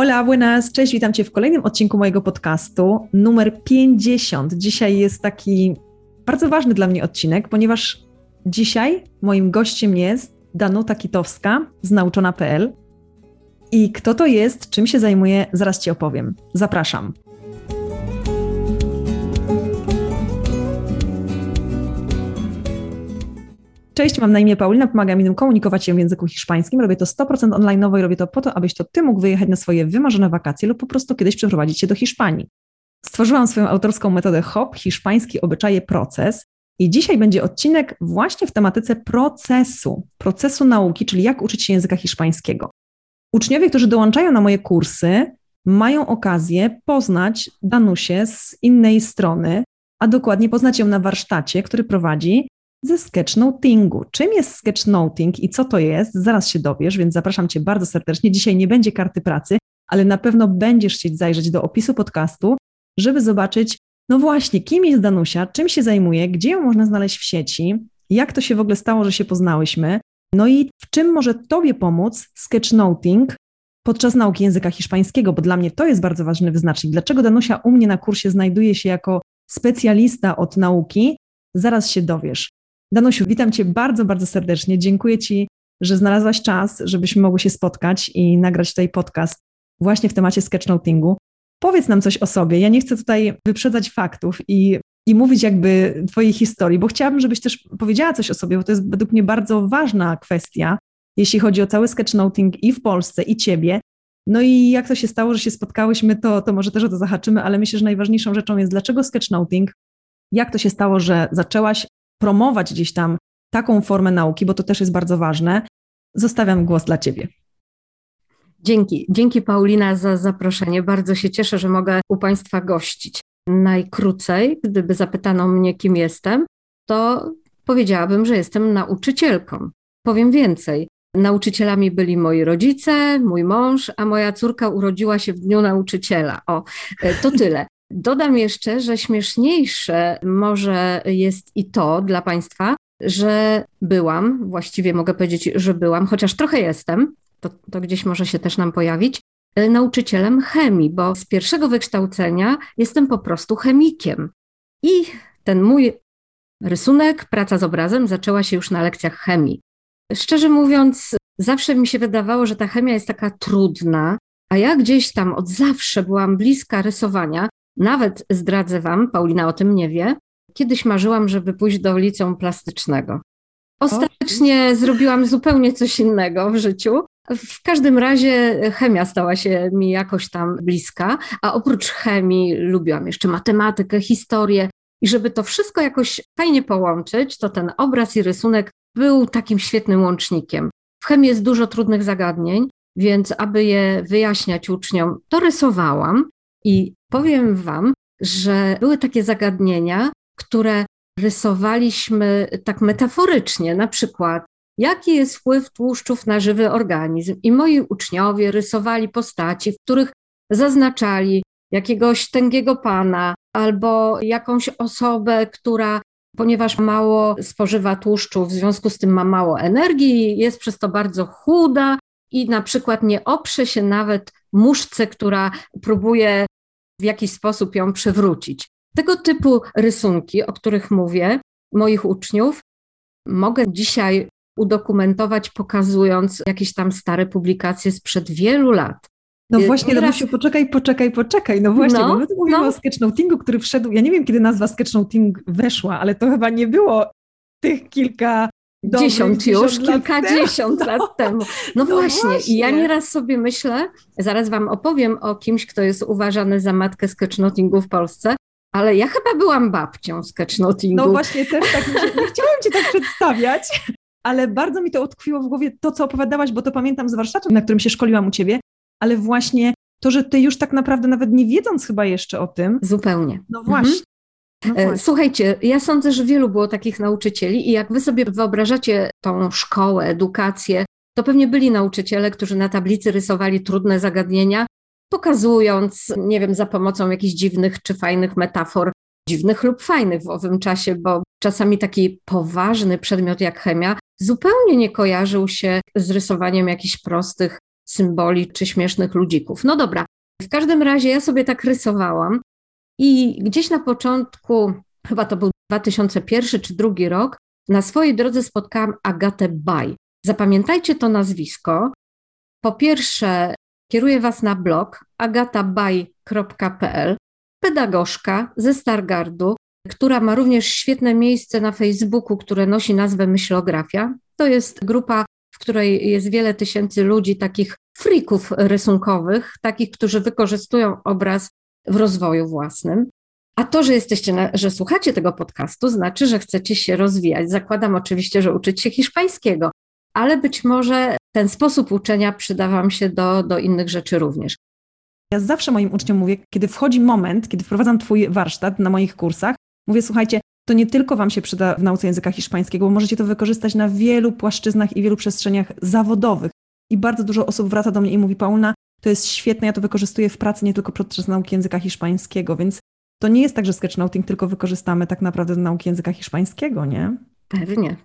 Hola, buenas, cześć, witam Cię w kolejnym odcinku mojego podcastu, numer 50. Dzisiaj jest taki bardzo ważny dla mnie odcinek, ponieważ dzisiaj moim gościem jest Danuta Kitowska z nauczona.pl. I kto to jest, czym się zajmuje, zaraz Ci opowiem. Zapraszam. Cześć, mam na imię Paulina, pomagam innym komunikować się w języku hiszpańskim. Robię to 100% online i robię to po to, abyś to ty mógł wyjechać na swoje wymarzone wakacje lub po prostu kiedyś przeprowadzić się do Hiszpanii. Stworzyłam swoją autorską metodę HOP, hiszpański obyczaje proces. I dzisiaj będzie odcinek właśnie w tematyce procesu, procesu nauki, czyli jak uczyć się języka hiszpańskiego. Uczniowie, którzy dołączają na moje kursy, mają okazję poznać Danusię z innej strony, a dokładnie poznać ją na warsztacie, który prowadzi ze sketchnotingu. Czym jest sketchnoting i co to jest? Zaraz się dowiesz, więc zapraszam Cię bardzo serdecznie. Dzisiaj nie będzie karty pracy, ale na pewno będziesz chcieć zajrzeć do opisu podcastu, żeby zobaczyć, no właśnie, kim jest Danusia, czym się zajmuje, gdzie ją można znaleźć w sieci, jak to się w ogóle stało, że się poznałyśmy, no i w czym może Tobie pomóc sketchnoting podczas nauki języka hiszpańskiego, bo dla mnie to jest bardzo ważny wyznacznik. Dlaczego Danusia u mnie na kursie znajduje się jako specjalista od nauki? Zaraz się dowiesz. Danusiu, witam Cię bardzo, bardzo serdecznie. Dziękuję Ci, że znalazłaś czas, żebyśmy mogły się spotkać i nagrać tutaj podcast właśnie w temacie sketchnotingu. Powiedz nam coś o sobie. Ja nie chcę tutaj wyprzedzać faktów i, i mówić jakby Twojej historii, bo chciałabym, żebyś też powiedziała coś o sobie, bo to jest według mnie bardzo ważna kwestia, jeśli chodzi o cały sketchnoting i w Polsce, i Ciebie. No i jak to się stało, że się spotkałyśmy, to, to może też o to zahaczymy, ale myślę, że najważniejszą rzeczą jest, dlaczego sketchnoting, jak to się stało, że zaczęłaś promować gdzieś tam taką formę nauki, bo to też jest bardzo ważne. Zostawiam głos dla Ciebie. Dzięki, dzięki Paulina za zaproszenie. Bardzo się cieszę, że mogę u Państwa gościć. Najkrócej, gdyby zapytano mnie, kim jestem, to powiedziałabym, że jestem nauczycielką. Powiem więcej. Nauczycielami byli moi rodzice, mój mąż, a moja córka urodziła się w dniu nauczyciela. O, to tyle. Dodam jeszcze, że śmieszniejsze może jest i to dla Państwa, że byłam, właściwie mogę powiedzieć, że byłam, chociaż trochę jestem, to, to gdzieś może się też nam pojawić, e, nauczycielem chemii, bo z pierwszego wykształcenia jestem po prostu chemikiem. I ten mój rysunek, praca z obrazem zaczęła się już na lekcjach chemii. Szczerze mówiąc, zawsze mi się wydawało, że ta chemia jest taka trudna, a ja gdzieś tam od zawsze byłam bliska rysowania, nawet zdradzę Wam, Paulina o tym nie wie, kiedyś marzyłam, żeby pójść do liceum plastycznego. Ostatecznie zrobiłam zupełnie coś innego w życiu. W każdym razie chemia stała się mi jakoś tam bliska, a oprócz chemii lubiłam jeszcze matematykę, historię. I żeby to wszystko jakoś fajnie połączyć, to ten obraz i rysunek był takim świetnym łącznikiem. W chemii jest dużo trudnych zagadnień, więc aby je wyjaśniać uczniom, to rysowałam i Powiem Wam, że były takie zagadnienia, które rysowaliśmy tak metaforycznie, na przykład jaki jest wpływ tłuszczów na żywy organizm. I moi uczniowie rysowali postaci, w których zaznaczali jakiegoś tęgiego pana albo jakąś osobę, która, ponieważ mało spożywa tłuszczu, w związku z tym ma mało energii, jest przez to bardzo chuda i na przykład nie oprze się nawet muszce, która próbuje w jakiś sposób ją przywrócić. Tego typu rysunki, o których mówię, moich uczniów, mogę dzisiaj udokumentować, pokazując jakieś tam stare publikacje sprzed wielu lat. No y, właśnie, teraz... Danusiu, poczekaj, poczekaj, poczekaj. No właśnie, no, bo my tu mówimy no. o sketchnotingu, który wszedł, ja nie wiem, kiedy nazwa sketchnoting weszła, ale to chyba nie było tych kilka Dziesiąt już, kilkadziesiąt lat temu. No, no właśnie. właśnie, i ja nieraz sobie myślę, zaraz Wam opowiem o kimś, kto jest uważany za matkę sketchnotingu w Polsce, ale ja chyba byłam babcią sketchnotingu. No właśnie, też tak, nie chciałam Cię tak przedstawiać, ale bardzo mi to utkwiło w głowie to, co opowiadałaś, bo to pamiętam z warsztatu, na którym się szkoliłam u Ciebie, ale właśnie to, że Ty już tak naprawdę nawet nie wiedząc chyba jeszcze o tym. Zupełnie. No właśnie. Mhm. No e, Słuchajcie, ja sądzę, że wielu było takich nauczycieli i jak wy sobie wyobrażacie tą szkołę, edukację, to pewnie byli nauczyciele, którzy na tablicy rysowali trudne zagadnienia, pokazując, nie wiem, za pomocą jakichś dziwnych czy fajnych metafor, dziwnych lub fajnych w owym czasie, bo czasami taki poważny przedmiot jak chemia zupełnie nie kojarzył się z rysowaniem jakichś prostych symboli czy śmiesznych ludzików. No dobra, w każdym razie ja sobie tak rysowałam i gdzieś na początku, chyba to był 2001 czy drugi rok, na swojej drodze spotkałam Agatę Baj. Zapamiętajcie to nazwisko. Po pierwsze, kieruję Was na blog agatabaj.pl, pedagogzka ze Stargardu, która ma również świetne miejsce na Facebooku, które nosi nazwę Myślografia. To jest grupa, w której jest wiele tysięcy ludzi, takich frików rysunkowych, takich, którzy wykorzystują obraz w rozwoju własnym. A to, że jesteście, na, że słuchacie tego podcastu, znaczy, że chcecie się rozwijać. Zakładam oczywiście, że uczyć się hiszpańskiego, ale być może ten sposób uczenia przyda Wam się do, do innych rzeczy również. Ja zawsze moim uczniom mówię, kiedy wchodzi moment, kiedy wprowadzam Twój warsztat na moich kursach, mówię, słuchajcie, to nie tylko Wam się przyda w nauce języka hiszpańskiego, bo możecie to wykorzystać na wielu płaszczyznach i wielu przestrzeniach zawodowych. I bardzo dużo osób wraca do mnie i mówi, Paulina, to jest świetne, ja to wykorzystuję w pracy nie tylko podczas nauki języka hiszpańskiego, więc to nie jest tak, że sketchnoting tylko wykorzystamy tak naprawdę do nauki języka hiszpańskiego, nie? Pewnie.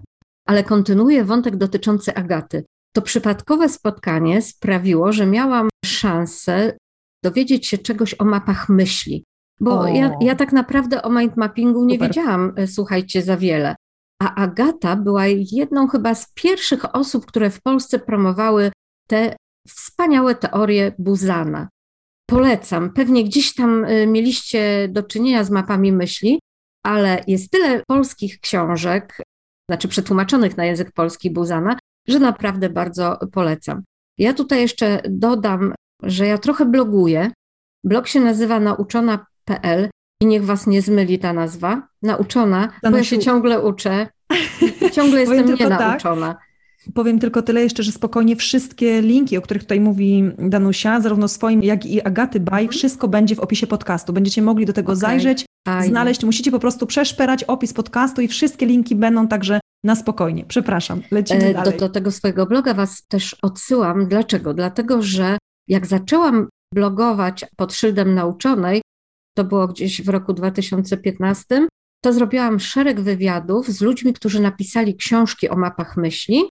Ale kontynuuję wątek dotyczący Agaty. To przypadkowe spotkanie sprawiło, że miałam szansę dowiedzieć się czegoś o mapach myśli. Bo ja, ja, tak naprawdę o mind mappingu nie Super. wiedziałam, e, słuchajcie, za wiele. A Agata była jedną chyba z pierwszych osób, które w Polsce promowały te wspaniałe teorie Buzana. Polecam. Pewnie gdzieś tam e, mieliście do czynienia z mapami myśli, ale jest tyle polskich książek, znaczy przetłumaczonych na język polski Buzana, że naprawdę bardzo polecam. Ja tutaj jeszcze dodam, że ja trochę bloguję. Blog się nazywa nauczona.pl i niech was nie zmyli ta nazwa. Nauczona, bo ja się ciągle uczę. Ciągle jestem tak. nienauczona. Tak. Powiem tylko tyle jeszcze, że spokojnie wszystkie linki, o których tutaj mówi Danusia, zarówno swoim, jak i Agaty Baj, mhm. wszystko będzie w opisie podcastu. Będziecie mogli do tego okay. zajrzeć, znaleźć. Musicie po prostu przeszperać opis podcastu i wszystkie linki będą także na spokojnie. Przepraszam, lecimy e, dalej. Do, do tego swojego bloga Was też odsyłam. Dlaczego? Dlatego, że jak zaczęłam blogować pod szyldem nauczonej, to było gdzieś w roku 2015, to zrobiłam szereg wywiadów z ludźmi, którzy napisali książki o mapach myśli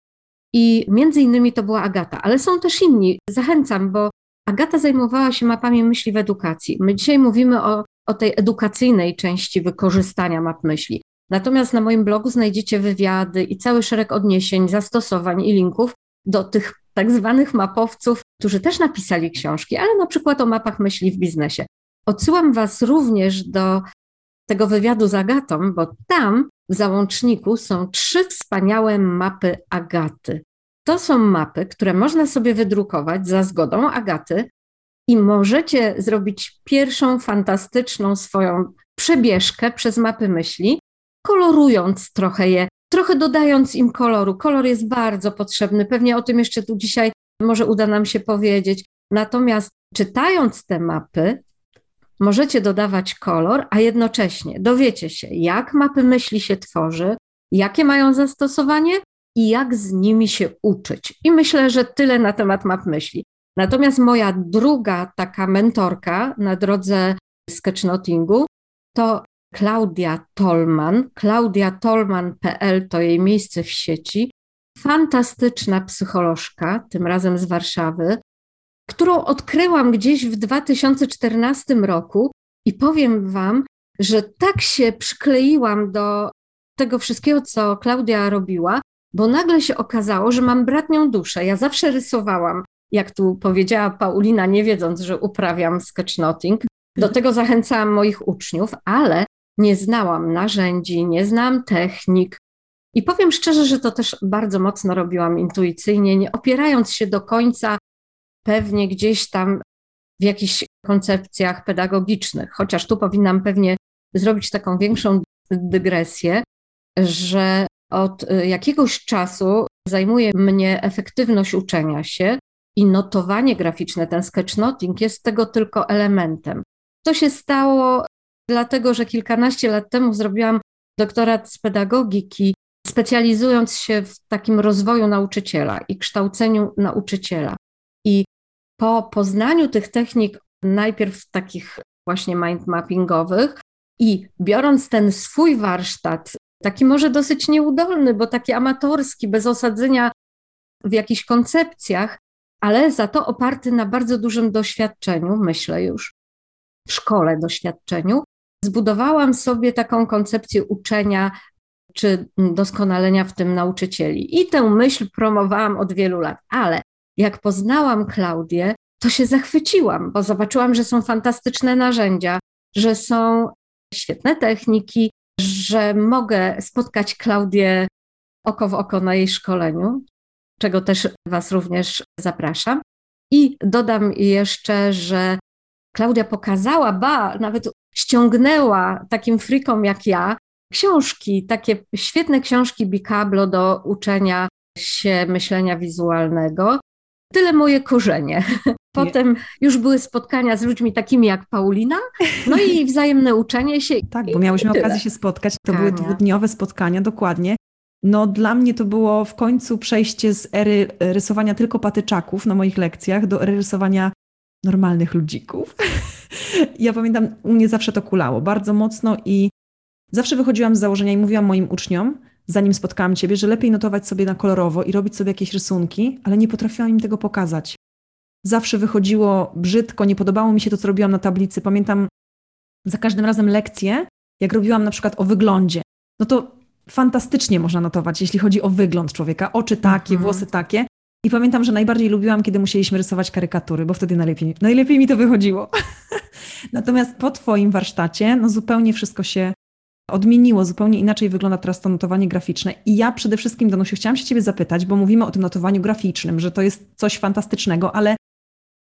i między innymi to była Agata, ale są też inni. Zachęcam, bo Agata zajmowała się mapami myśli w edukacji. My dzisiaj mówimy o, o tej edukacyjnej części wykorzystania map myśli. Natomiast na moim blogu znajdziecie wywiady i cały szereg odniesień, zastosowań i linków do tych tak zwanych mapowców, którzy też napisali książki, ale na przykład o mapach myśli w biznesie. Odsyłam Was również do tego wywiadu z Agatą, bo tam w załączniku są trzy wspaniałe mapy Agaty. To są mapy, które można sobie wydrukować za zgodą Agaty i możecie zrobić pierwszą fantastyczną swoją przebieżkę przez mapy myśli, kolorując trochę je, trochę dodając im koloru. Kolor jest bardzo potrzebny, pewnie o tym jeszcze tu dzisiaj może uda nam się powiedzieć. Natomiast czytając te mapy, możecie dodawać kolor, a jednocześnie dowiecie się, jak mapy myśli się tworzy, jakie mają zastosowanie i jak z nimi się uczyć. I myślę, że tyle na temat map myśli. Natomiast moja druga taka mentorka na drodze sketchnotingu to Klaudia Tolman. KlaudiaTolman.pl to jej miejsce w sieci. Fantastyczna psycholożka, tym razem z Warszawy, którą odkryłam gdzieś w 2014 roku i powiem Wam, że tak się przykleiłam do tego wszystkiego, co Klaudia robiła, bo nagle się okazało, że mam bratnią duszę. Ja zawsze rysowałam, jak tu powiedziała Paulina, nie wiedząc, że uprawiam sketchnoting. Do tego zachęcałam moich uczniów, ale nie znałam narzędzi, nie znałam technik. I powiem szczerze, że to też bardzo mocno robiłam intuicyjnie, nie opierając się do końca pewnie gdzieś tam w jakichś koncepcjach pedagogicznych, chociaż tu powinnam pewnie zrobić taką większą dygresję, że od y, jakiegoś czasu zajmuje mnie efektywność uczenia się i notowanie graficzne, ten sketchnoting jest tego tylko elementem. To się stało dlatego, że kilkanaście lat temu zrobiłam doktorat z pedagogiki, specjalizując się w takim rozwoju nauczyciela i kształceniu nauczyciela. I po poznaniu tych technik, najpierw takich właśnie mind mappingowych, i biorąc ten swój warsztat, taki może dosyć nieudolny, bo taki amatorski, bez osadzenia w jakichś koncepcjach, ale za to oparty na bardzo dużym doświadczeniu, myślę już w szkole doświadczeniu, zbudowałam sobie taką koncepcję uczenia czy doskonalenia w tym nauczycieli. I tę myśl promowałam od wielu lat, ale jak poznałam Klaudię, to się zachwyciłam, bo zobaczyłam, że są fantastyczne narzędzia, że są świetne techniki, że mogę spotkać Klaudię oko w oko na jej szkoleniu, czego też Was również zapraszam. I dodam jeszcze, że Klaudia pokazała, ba, nawet ściągnęła takim frikom jak ja książki, takie świetne książki Bicablo do uczenia się myślenia wizualnego. Tyle moje korzenie. Potem już były spotkania z ludźmi takimi jak Paulina, no i wzajemne uczenie się. Tak, bo miałyśmy okazję się spotkać. To były dwudniowe spotkania, dokładnie. No dla mnie to było w końcu przejście z ery rysowania tylko patyczaków na moich lekcjach do ery rysowania normalnych ludzików. ja pamiętam, u mnie zawsze to kulało bardzo mocno i zawsze wychodziłam z założenia i mówiłam moim uczniom, zanim spotkałam Ciebie, że lepiej notować sobie na kolorowo i robić sobie jakieś rysunki, ale nie potrafiłam im tego pokazać. Zawsze wychodziło brzydko, nie podobało mi się to, co robiłam na tablicy. Pamiętam za każdym razem lekcje, jak robiłam na przykład o wyglądzie, no to fantastycznie można notować, jeśli chodzi o wygląd człowieka. Oczy takie, mhm. włosy takie. I pamiętam, że najbardziej lubiłam, kiedy musieliśmy rysować karykatury, bo wtedy najlepiej, najlepiej mi to wychodziło. Natomiast po Twoim warsztacie, no zupełnie wszystko się odmieniło, zupełnie inaczej wygląda teraz to notowanie graficzne. I ja przede wszystkim, Danusiu, chciałam się Ciebie zapytać, bo mówimy o tym notowaniu graficznym, że to jest coś fantastycznego, ale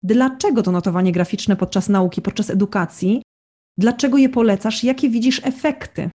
dlaczego to notowanie graficzne podczas nauki, podczas edukacji, dlaczego je polecasz, jakie widzisz efekty?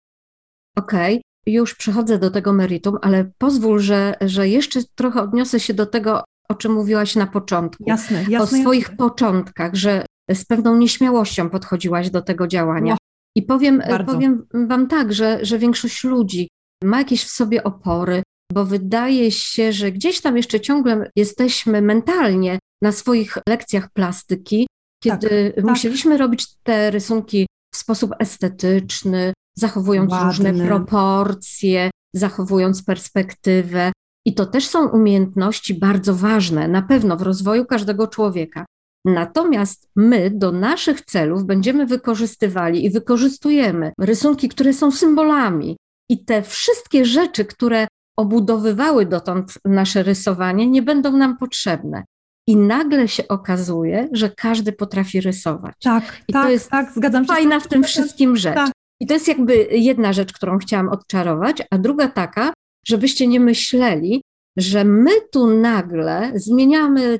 Okej, okay już przechodzę do tego meritum, ale pozwól, że, że jeszcze trochę odniosę się do tego, o czym mówiłaś na początku. Jasne, jasne. O swoich jasne. początkach, że z pewną nieśmiałością podchodziłaś do tego działania. I powiem, powiem Wam tak, że, że większość ludzi ma jakieś w sobie opory, bo wydaje się, że gdzieś tam jeszcze ciągle jesteśmy mentalnie na swoich lekcjach plastyki, kiedy tak, musieliśmy tak. robić te rysunki w sposób estetyczny, zachowując Ładny. różne proporcje, zachowując perspektywę. I to też są umiejętności bardzo ważne, na pewno w rozwoju każdego człowieka. Natomiast my do naszych celów będziemy wykorzystywali i wykorzystujemy rysunki, które są symbolami. I te wszystkie rzeczy, które obudowywały dotąd nasze rysowanie, nie będą nam potrzebne. I nagle się okazuje, że każdy potrafi rysować. Tak, I tak, to jest tak, zgadzam się. Fajna w tym wszystkim rzecz. Tak. I to jest jakby jedna rzecz, którą chciałam odczarować, a druga taka, żebyście nie myśleli, że my tu nagle zmieniamy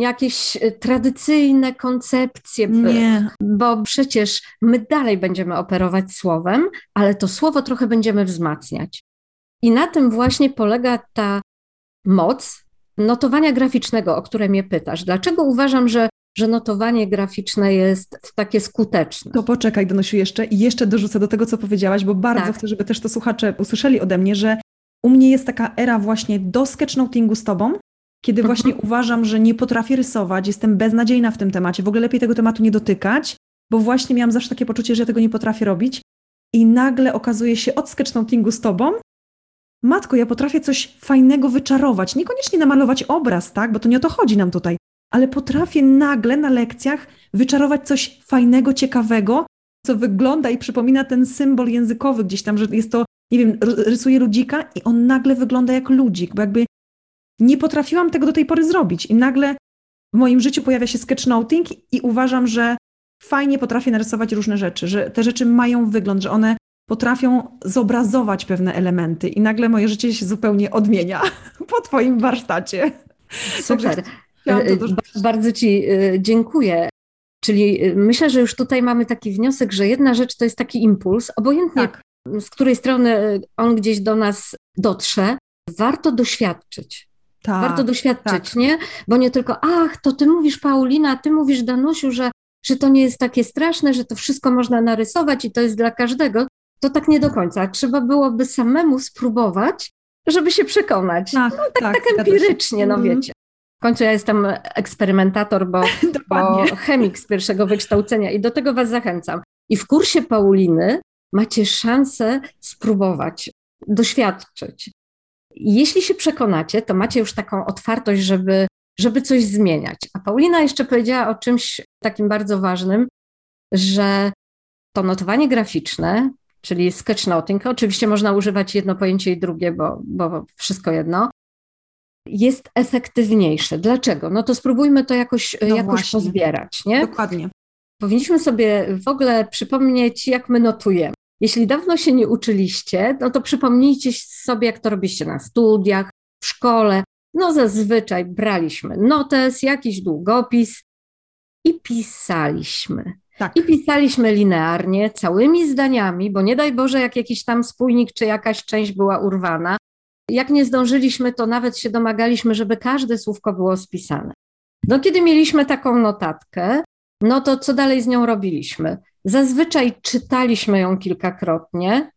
jakieś e, tradycyjne koncepcje, nie. bo przecież my dalej będziemy operować słowem, ale to słowo trochę będziemy wzmacniać. I na tym właśnie polega ta moc notowania graficznego, o które mnie pytasz. Dlaczego uważam, że że notowanie graficzne jest takie skuteczne. To poczekaj, Danusiu, jeszcze i jeszcze dorzucę do tego, co powiedziałaś, bo bardzo tak. chcę, żeby też to słuchacze usłyszeli ode mnie, że u mnie jest taka era właśnie do sketchnotingu z tobą, kiedy mhm. właśnie uważam, że nie potrafię rysować, jestem beznadziejna w tym temacie, w ogóle lepiej tego tematu nie dotykać, bo właśnie miałam zawsze takie poczucie, że ja tego nie potrafię robić i nagle okazuje się od sketchnotingu z tobą, matko, ja potrafię coś fajnego wyczarować, niekoniecznie namalować obraz, tak, bo to nie o to chodzi nam tutaj, ale potrafię nagle na lekcjach wyczarować coś fajnego, ciekawego, co wygląda i przypomina ten symbol językowy gdzieś tam, że jest to, nie wiem, rysuję ludzika i on nagle wygląda jak ludzik, bo jakby nie potrafiłam tego do tej pory zrobić i nagle w moim życiu pojawia się sketchnoting i uważam, że fajnie potrafię narysować różne rzeczy, że te rzeczy mają wygląd, że one potrafią zobrazować pewne elementy i nagle moje życie się zupełnie odmienia po Twoim warsztacie. Super. Także E, bardzo Ci e, dziękuję. Czyli myślę, że już tutaj mamy taki wniosek, że jedna rzecz to jest taki impuls, obojętnie tak. z której strony on gdzieś do nas dotrze, warto doświadczyć. Tak, warto doświadczyć, tak. nie? Bo nie tylko, ach, to ty mówisz Paulina, ty mówisz Danusiu, że, że to nie jest takie straszne, że to wszystko można narysować i to jest dla każdego. To tak nie do końca. Trzeba byłoby samemu spróbować, żeby się przekonać. Tak, no, tak, tak, tak empirycznie, no mhm. wiecie. W końcu ja jestem eksperymentator, bo, bo chemik z pierwszego wykształcenia i do tego Was zachęcam. I w kursie Pauliny macie szansę spróbować, doświadczyć. Jeśli się przekonacie, to macie już taką otwartość, żeby, żeby coś zmieniać. A Paulina jeszcze powiedziała o czymś takim bardzo ważnym, że to notowanie graficzne, czyli sketchnoting, oczywiście można używać jedno pojęcie i drugie, bo, bo wszystko jedno, jest efektywniejsze. Dlaczego? No to spróbujmy to jakoś, no jakoś pozbierać, nie? Dokładnie. Powinniśmy sobie w ogóle przypomnieć, jak my notujemy. Jeśli dawno się nie uczyliście, no to przypomnijcie sobie, jak to robiliście na studiach, w szkole. No zazwyczaj braliśmy notes, jakiś długopis i pisaliśmy. Tak. I pisaliśmy linearnie, całymi zdaniami, bo nie daj Boże, jak jakiś tam spójnik czy jakaś część była urwana. Jak nie zdążyliśmy, to nawet się domagaliśmy, żeby każde słówko było spisane. No, kiedy mieliśmy taką notatkę, no to co dalej z nią robiliśmy? Zazwyczaj czytaliśmy ją kilkakrotnie,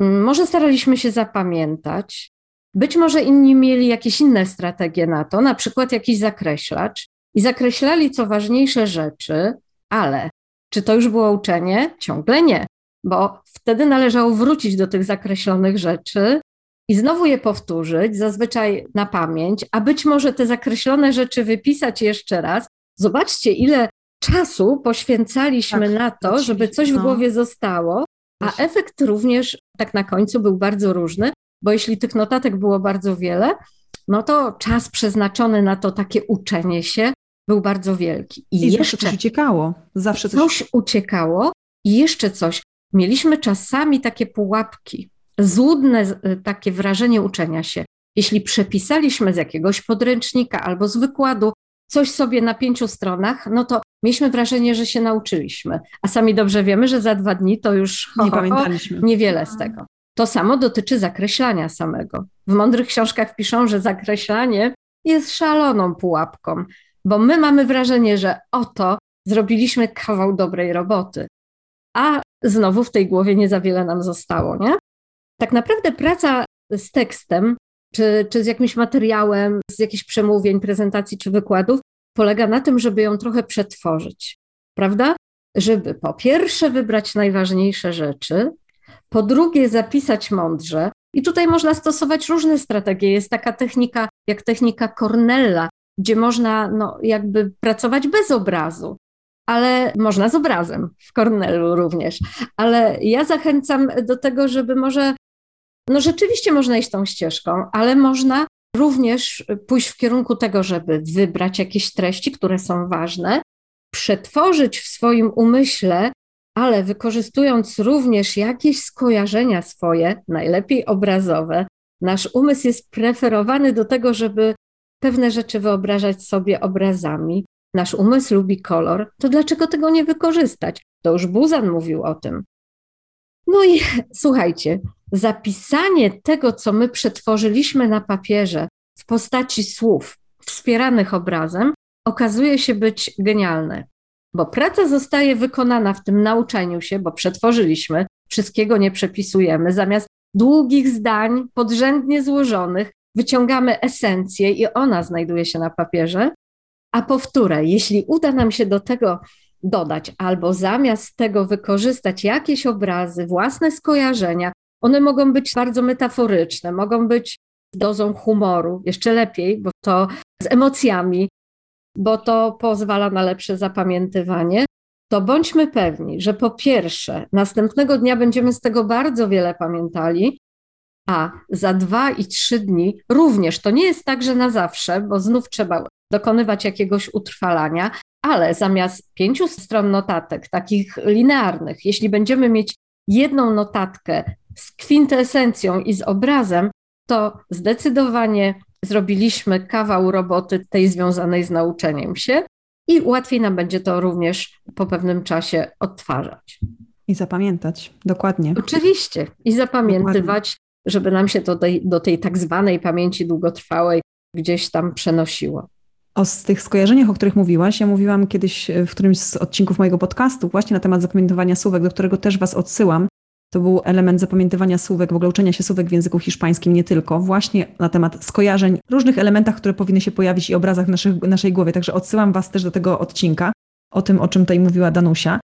mm, może staraliśmy się zapamiętać. Być może inni mieli jakieś inne strategie na to, na przykład jakiś zakreślacz i zakreślali co ważniejsze rzeczy, ale czy to już było uczenie? Ciągle nie, bo wtedy należało wrócić do tych zakreślonych rzeczy i znowu je powtórzyć, zazwyczaj na pamięć, a być może te zakreślone rzeczy wypisać jeszcze raz. Zobaczcie, ile czasu poświęcaliśmy tak, na to, żeby coś w no. głowie zostało, a efekt również tak na końcu był bardzo różny, bo jeśli tych notatek było bardzo wiele, no to czas przeznaczony na to takie uczenie się był bardzo wielki. I, I jeszcze coś uciekało. Zawsze coś... coś uciekało i jeszcze coś. Mieliśmy czasami takie pułapki, złudne y, takie wrażenie uczenia się. Jeśli przepisaliśmy z jakiegoś podręcznika albo z wykładu coś sobie na pięciu stronach, no to mieliśmy wrażenie, że się nauczyliśmy. A sami dobrze wiemy, że za dwa dni to już ho, nie ho, pamiętaliśmy. Niewiele z tego. To samo dotyczy zakreślania samego. W mądrych książkach piszą, że zakreślanie jest szaloną pułapką, bo my mamy wrażenie, że oto zrobiliśmy kawał dobrej roboty, a znowu w tej głowie nie za wiele nam zostało, nie? Tak naprawdę praca z tekstem, czy, czy z jakimś materiałem, z jakichś przemówień, prezentacji czy wykładów, polega na tym, żeby ją trochę przetworzyć, prawda? Żeby po pierwsze wybrać najważniejsze rzeczy, po drugie zapisać mądrze. I tutaj można stosować różne strategie. Jest taka technika, jak technika Cornella, gdzie można no, jakby pracować bez obrazu, ale można z obrazem w Cornellu również. Ale ja zachęcam do tego, żeby może, no rzeczywiście można iść tą ścieżką, ale można również pójść w kierunku tego, żeby wybrać jakieś treści, które są ważne, przetworzyć w swoim umyśle, ale wykorzystując również jakieś skojarzenia swoje, najlepiej obrazowe. Nasz umysł jest preferowany do tego, żeby pewne rzeczy wyobrażać sobie obrazami. Nasz umysł lubi kolor, to dlaczego tego nie wykorzystać? To już Buzan mówił o tym. No i słuchajcie, zapisanie tego, co my przetworzyliśmy na papierze w postaci słów wspieranych obrazem, okazuje się być genialne, bo praca zostaje wykonana w tym nauczeniu się, bo przetworzyliśmy, wszystkiego nie przepisujemy, zamiast długich zdań podrzędnie złożonych wyciągamy esencję i ona znajduje się na papierze, a powtórę, jeśli uda nam się do tego dodać albo zamiast tego wykorzystać jakieś obrazy, własne skojarzenia, one mogą być bardzo metaforyczne, mogą być z dozą humoru, jeszcze lepiej, bo to z emocjami, bo to pozwala na lepsze zapamiętywanie. To bądźmy pewni, że po pierwsze, następnego dnia będziemy z tego bardzo wiele pamiętali, a za dwa i trzy dni również to nie jest tak, że na zawsze, bo znów trzeba dokonywać jakiegoś utrwalania, ale zamiast pięciu stron notatek, takich linearnych, jeśli będziemy mieć jedną notatkę z kwintesencją i z obrazem, to zdecydowanie zrobiliśmy kawał roboty tej związanej z nauczeniem się i łatwiej nam będzie to również po pewnym czasie odtwarzać. I zapamiętać, dokładnie. Oczywiście, i zapamiętywać żeby nam się to do tej, do tej tak zwanej pamięci długotrwałej gdzieś tam przenosiło. O z tych skojarzeniach, o których mówiłaś, ja mówiłam kiedyś w którymś z odcinków mojego podcastu właśnie na temat zapamiętywania słówek, do którego też Was odsyłam. To był element zapamiętywania słówek, w ogóle uczenia się słówek w języku hiszpańskim, nie tylko, właśnie na temat skojarzeń, różnych elementach, które powinny się pojawić i obrazach w naszych, naszej głowie. Także odsyłam Was też do tego odcinka, o tym, o czym tutaj mówiła Danusia.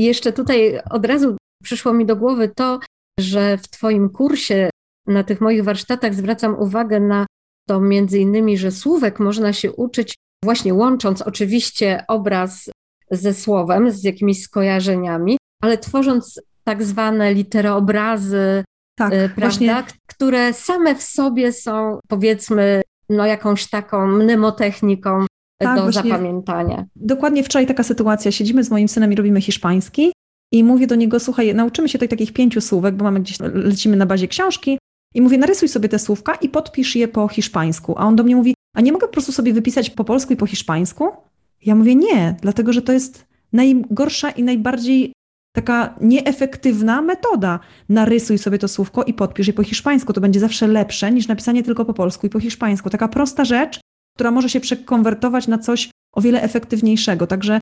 Jeszcze tutaj od razu przyszło mi do głowy to, że w Twoim kursie, na tych moich warsztatach zwracam uwagę na to między innymi, że słówek można się uczyć właśnie łącząc oczywiście obraz ze słowem, z jakimiś skojarzeniami, ale tworząc tak zwane literoobrazy, tak, y, prawda, właśnie... które same w sobie są powiedzmy no jakąś taką mnemotechniką tak, do właśnie, zapamiętania. Dokładnie wczoraj taka sytuacja. Siedzimy z moim synem i robimy hiszpański i mówię do niego, słuchaj, nauczymy się tutaj takich pięciu słówek, bo mamy gdzieś, lecimy na bazie książki i mówię, narysuj sobie te słówka i podpisz je po hiszpańsku. A on do mnie mówi, a nie mogę po prostu sobie wypisać po polsku i po hiszpańsku? Ja mówię, nie, dlatego że to jest najgorsza i najbardziej taka nieefektywna metoda. Narysuj sobie to słówko i podpisz je po hiszpańsku. To będzie zawsze lepsze niż napisanie tylko po polsku i po hiszpańsku. Taka prosta rzecz, która może się przekonwertować na coś o wiele efektywniejszego. Także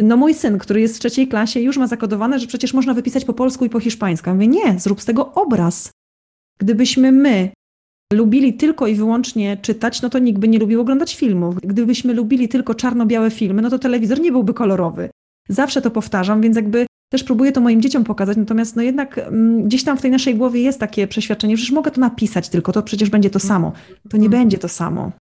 no mój syn, który jest w trzeciej klasie, już ma zakodowane, że przecież można wypisać po polsku i po hiszpańsku. Ja mówię, nie, zrób z tego obraz. Gdybyśmy my lubili tylko i wyłącznie czytać, no to nikt by nie lubił oglądać filmów. Gdybyśmy lubili tylko czarno-białe filmy, no to telewizor nie byłby kolorowy. Zawsze to powtarzam, więc jakby też próbuję to moim dzieciom pokazać, natomiast no jednak mm, gdzieś tam w tej naszej głowie jest takie przeświadczenie, że przecież mogę to napisać tylko, to przecież będzie to samo. To nie będzie to samo.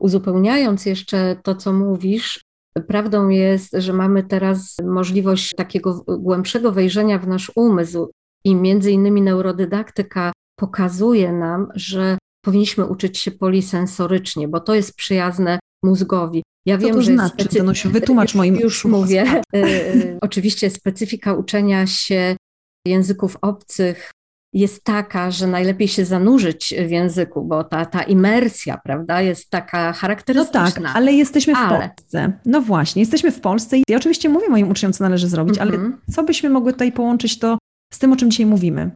Uzupełniając jeszcze to, co mówisz, prawdą jest, że mamy teraz możliwość takiego głębszego wejrzenia w nasz umysł i między innymi neurodydaktyka pokazuje nam, że powinniśmy uczyć się polisensorycznie, bo to jest przyjazne mózgowi. Ja Co wiem, to że znaczy, specy... Danusiu, wytłumacz moim Już mówię. Y, y, oczywiście specyfika uczenia się języków obcych jest taka, że najlepiej się zanurzyć w języku, bo ta, ta imersja, prawda, jest taka charakterystyczna. No tak, ale jesteśmy w ale. Polsce. No właśnie, jesteśmy w Polsce i ja oczywiście mówię moim uczniom, co należy zrobić, ale mhm. co byśmy mogły tutaj połączyć to z tym, o czym dzisiaj mówimy?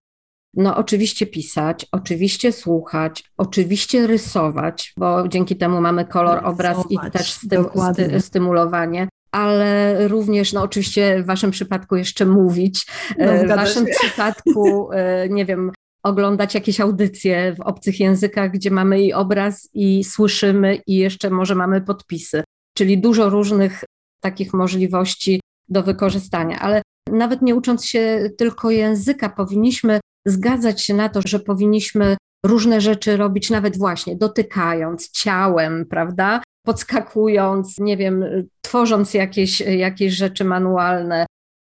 No, oczywiście pisać, oczywiście słuchać, oczywiście rysować, bo dzięki temu mamy kolor, rysować, obraz i też stym, sty, stymulowanie ale również, no oczywiście w Waszym przypadku jeszcze mówić, no, e, w Waszym się. przypadku, e, nie wiem, oglądać jakieś audycje w obcych językach, gdzie mamy i obraz, i słyszymy, i jeszcze może mamy podpisy, czyli dużo różnych takich możliwości do wykorzystania. Ale nawet nie ucząc się tylko języka, powinniśmy zgadzać się na to, że powinniśmy różne rzeczy robić, nawet właśnie dotykając ciałem, prawda? Podskakując, nie wiem, tworząc jakieś, jakieś rzeczy manualne.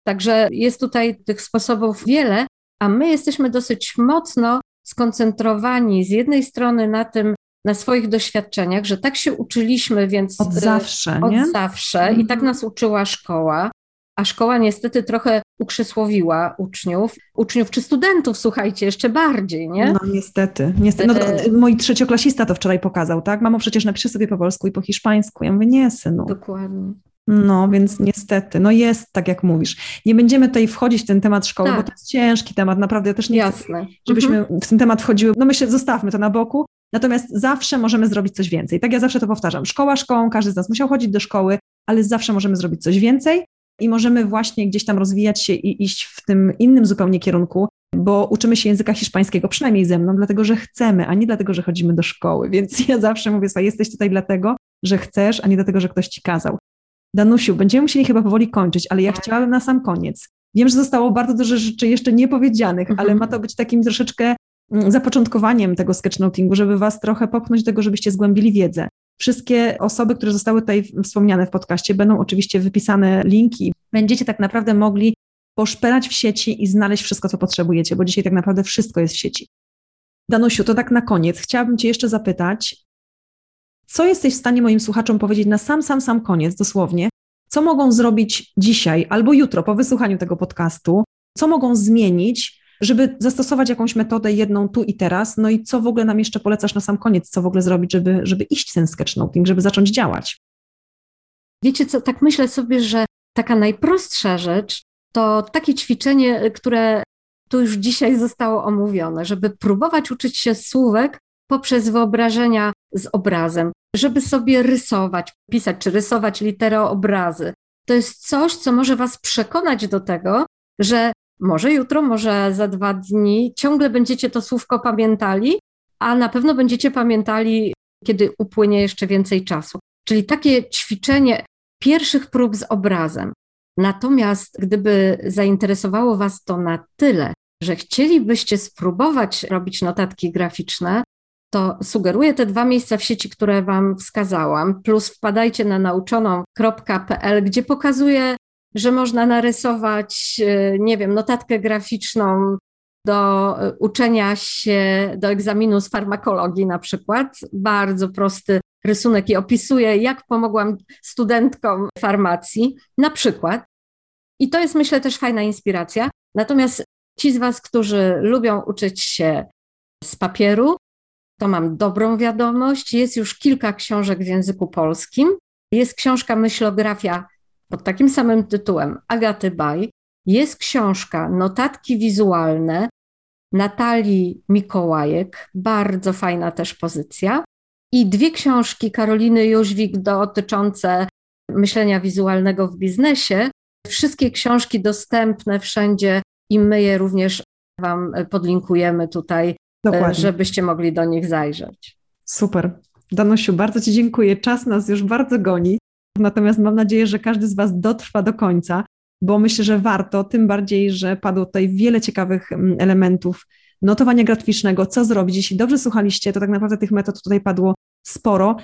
Także jest tutaj tych sposobów wiele, a my jesteśmy dosyć mocno skoncentrowani z jednej strony na tym, na swoich doświadczeniach, że tak się uczyliśmy, więc od zawsze, od nie? zawsze i tak mhm. nas uczyła szkoła a szkoła niestety trochę ukrzesłowiła uczniów, uczniów czy studentów, słuchajcie, jeszcze bardziej, nie? No niestety, niestety. No, e, mój trzecioklasista to wczoraj pokazał, tak? Mamo, przecież napiszę sobie po polsku i po hiszpańsku. Ja mówię, nie, synu. Dokładnie. No, więc niestety, no jest tak, jak mówisz. Nie będziemy tutaj wchodzić w ten temat szkoły, tak. bo to jest ciężki temat, naprawdę. Ja też nie Jasne. chcę, żebyśmy mhm. w ten temat wchodziły. No myślę, zostawmy to na boku. Natomiast zawsze możemy zrobić coś więcej. Tak ja zawsze to powtarzam. Szkoła szkołą, każdy z nas musiał chodzić do szkoły, ale zawsze możemy zrobić coś więcej i możemy właśnie gdzieś tam rozwijać się i iść w tym innym zupełnie kierunku, bo uczymy się języka hiszpańskiego, przynajmniej ze mną, dlatego że chcemy, a nie dlatego, że chodzimy do szkoły. Więc ja zawsze mówię sobie, jesteś tutaj dlatego, że chcesz, a nie dlatego, że ktoś ci kazał. Danusiu, będziemy musieli chyba powoli kończyć, ale ja tak. chciałabym na sam koniec. Wiem, że zostało bardzo dużo rzeczy jeszcze niepowiedzianych, mhm. ale ma to być takim troszeczkę mm, zapoczątkowaniem tego sketchnotingu, żeby was trochę popchnąć do tego, żebyście zgłębili wiedzę. Wszystkie osoby, które zostały tutaj wspomniane w podcaście, będą oczywiście wypisane linki. Będziecie tak naprawdę mogli poszperać w sieci i znaleźć wszystko, co potrzebujecie, bo dzisiaj tak naprawdę wszystko jest w sieci. Danusiu, to tak na koniec. Chciałabym Cię jeszcze zapytać, co jesteś w stanie moim słuchaczom powiedzieć na sam, sam, sam koniec, dosłownie, co mogą zrobić dzisiaj albo jutro po wysłuchaniu tego podcastu, co mogą zmienić, żeby zastosować jakąś metodę jedną tu i teraz, no i co w ogóle nam jeszcze polecasz na sam koniec, co w ogóle zrobić, żeby, żeby iść ten sketchnoting, żeby zacząć działać? Wiecie co, tak myślę sobie, że taka najprostsza rzecz to takie ćwiczenie, które tu już dzisiaj zostało omówione, żeby próbować uczyć się słówek poprzez wyobrażenia z obrazem, żeby sobie rysować, pisać czy rysować literoobrazy. To jest coś, co może Was przekonać do tego, że może jutro, może za dwa dni ciągle będziecie to słówko pamiętali, a na pewno będziecie pamiętali, kiedy upłynie jeszcze więcej czasu. Czyli takie ćwiczenie pierwszych prób z obrazem. Natomiast gdyby zainteresowało Was to na tyle, że chcielibyście spróbować robić notatki graficzne, to sugeruję te dwa miejsca w sieci, które Wam wskazałam, plus wpadajcie na nauczoną.pl, gdzie pokazuję, że można narysować, e, nie wiem, notatkę graficzną do e, uczenia się do egzaminu z farmakologii na przykład. Bardzo prosty rysunek i opisuję, jak pomogłam studentkom farmacji na przykład. I to jest myślę też fajna inspiracja. Natomiast ci z Was, którzy lubią uczyć się z papieru, to mam dobrą wiadomość. Jest już kilka książek w języku polskim. Jest książka Myślografia pod takim samym tytułem Agaty Baj. Jest książka Notatki wizualne Natalii Mikołajek, bardzo fajna też pozycja. I dwie książki Karoliny Jóźwik dotyczące myślenia wizualnego w biznesie. Wszystkie książki dostępne wszędzie i my je również Wam podlinkujemy tutaj, Dokładnie. żebyście mogli do nich zajrzeć. Super. Danusiu, bardzo Ci dziękuję. Czas nas już bardzo goni. Natomiast mam nadzieję, że każdy z Was dotrwa do końca, bo myślę, że warto, tym bardziej, że padło tutaj wiele ciekawych mm, elementów notowania graficznego, co zrobić. Jeśli dobrze słuchaliście, to tak naprawdę tych metod tutaj padło sporo.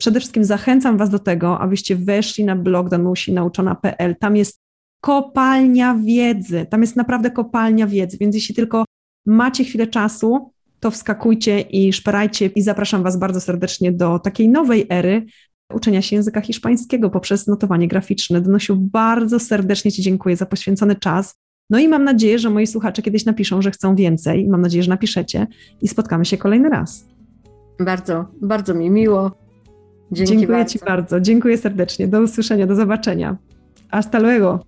Przede wszystkim zachęcam Was do tego, abyście weszli na blog Danusi nauczona.pl. Tam jest kopalnia wiedzy, tam jest naprawdę kopalnia wiedzy, więc jeśli tylko macie chwilę czasu, to wskakujcie i szperajcie i zapraszam Was bardzo serdecznie do takiej nowej ery uczenia się języka hiszpańskiego poprzez notowanie graficzne. Donosiu, bardzo serdecznie Ci dziękuję za poświęcony czas. No i mam nadzieję, że moi słuchacze kiedyś napiszą, że chcą więcej. Mam nadzieję, że napiszecie i spotkamy się kolejny raz. Bardzo, bardzo mi miło. Dzięki Dziękuję bardzo. Ci bardzo. Dziękuję serdecznie. Do usłyszenia, do zobaczenia. Hasta luego.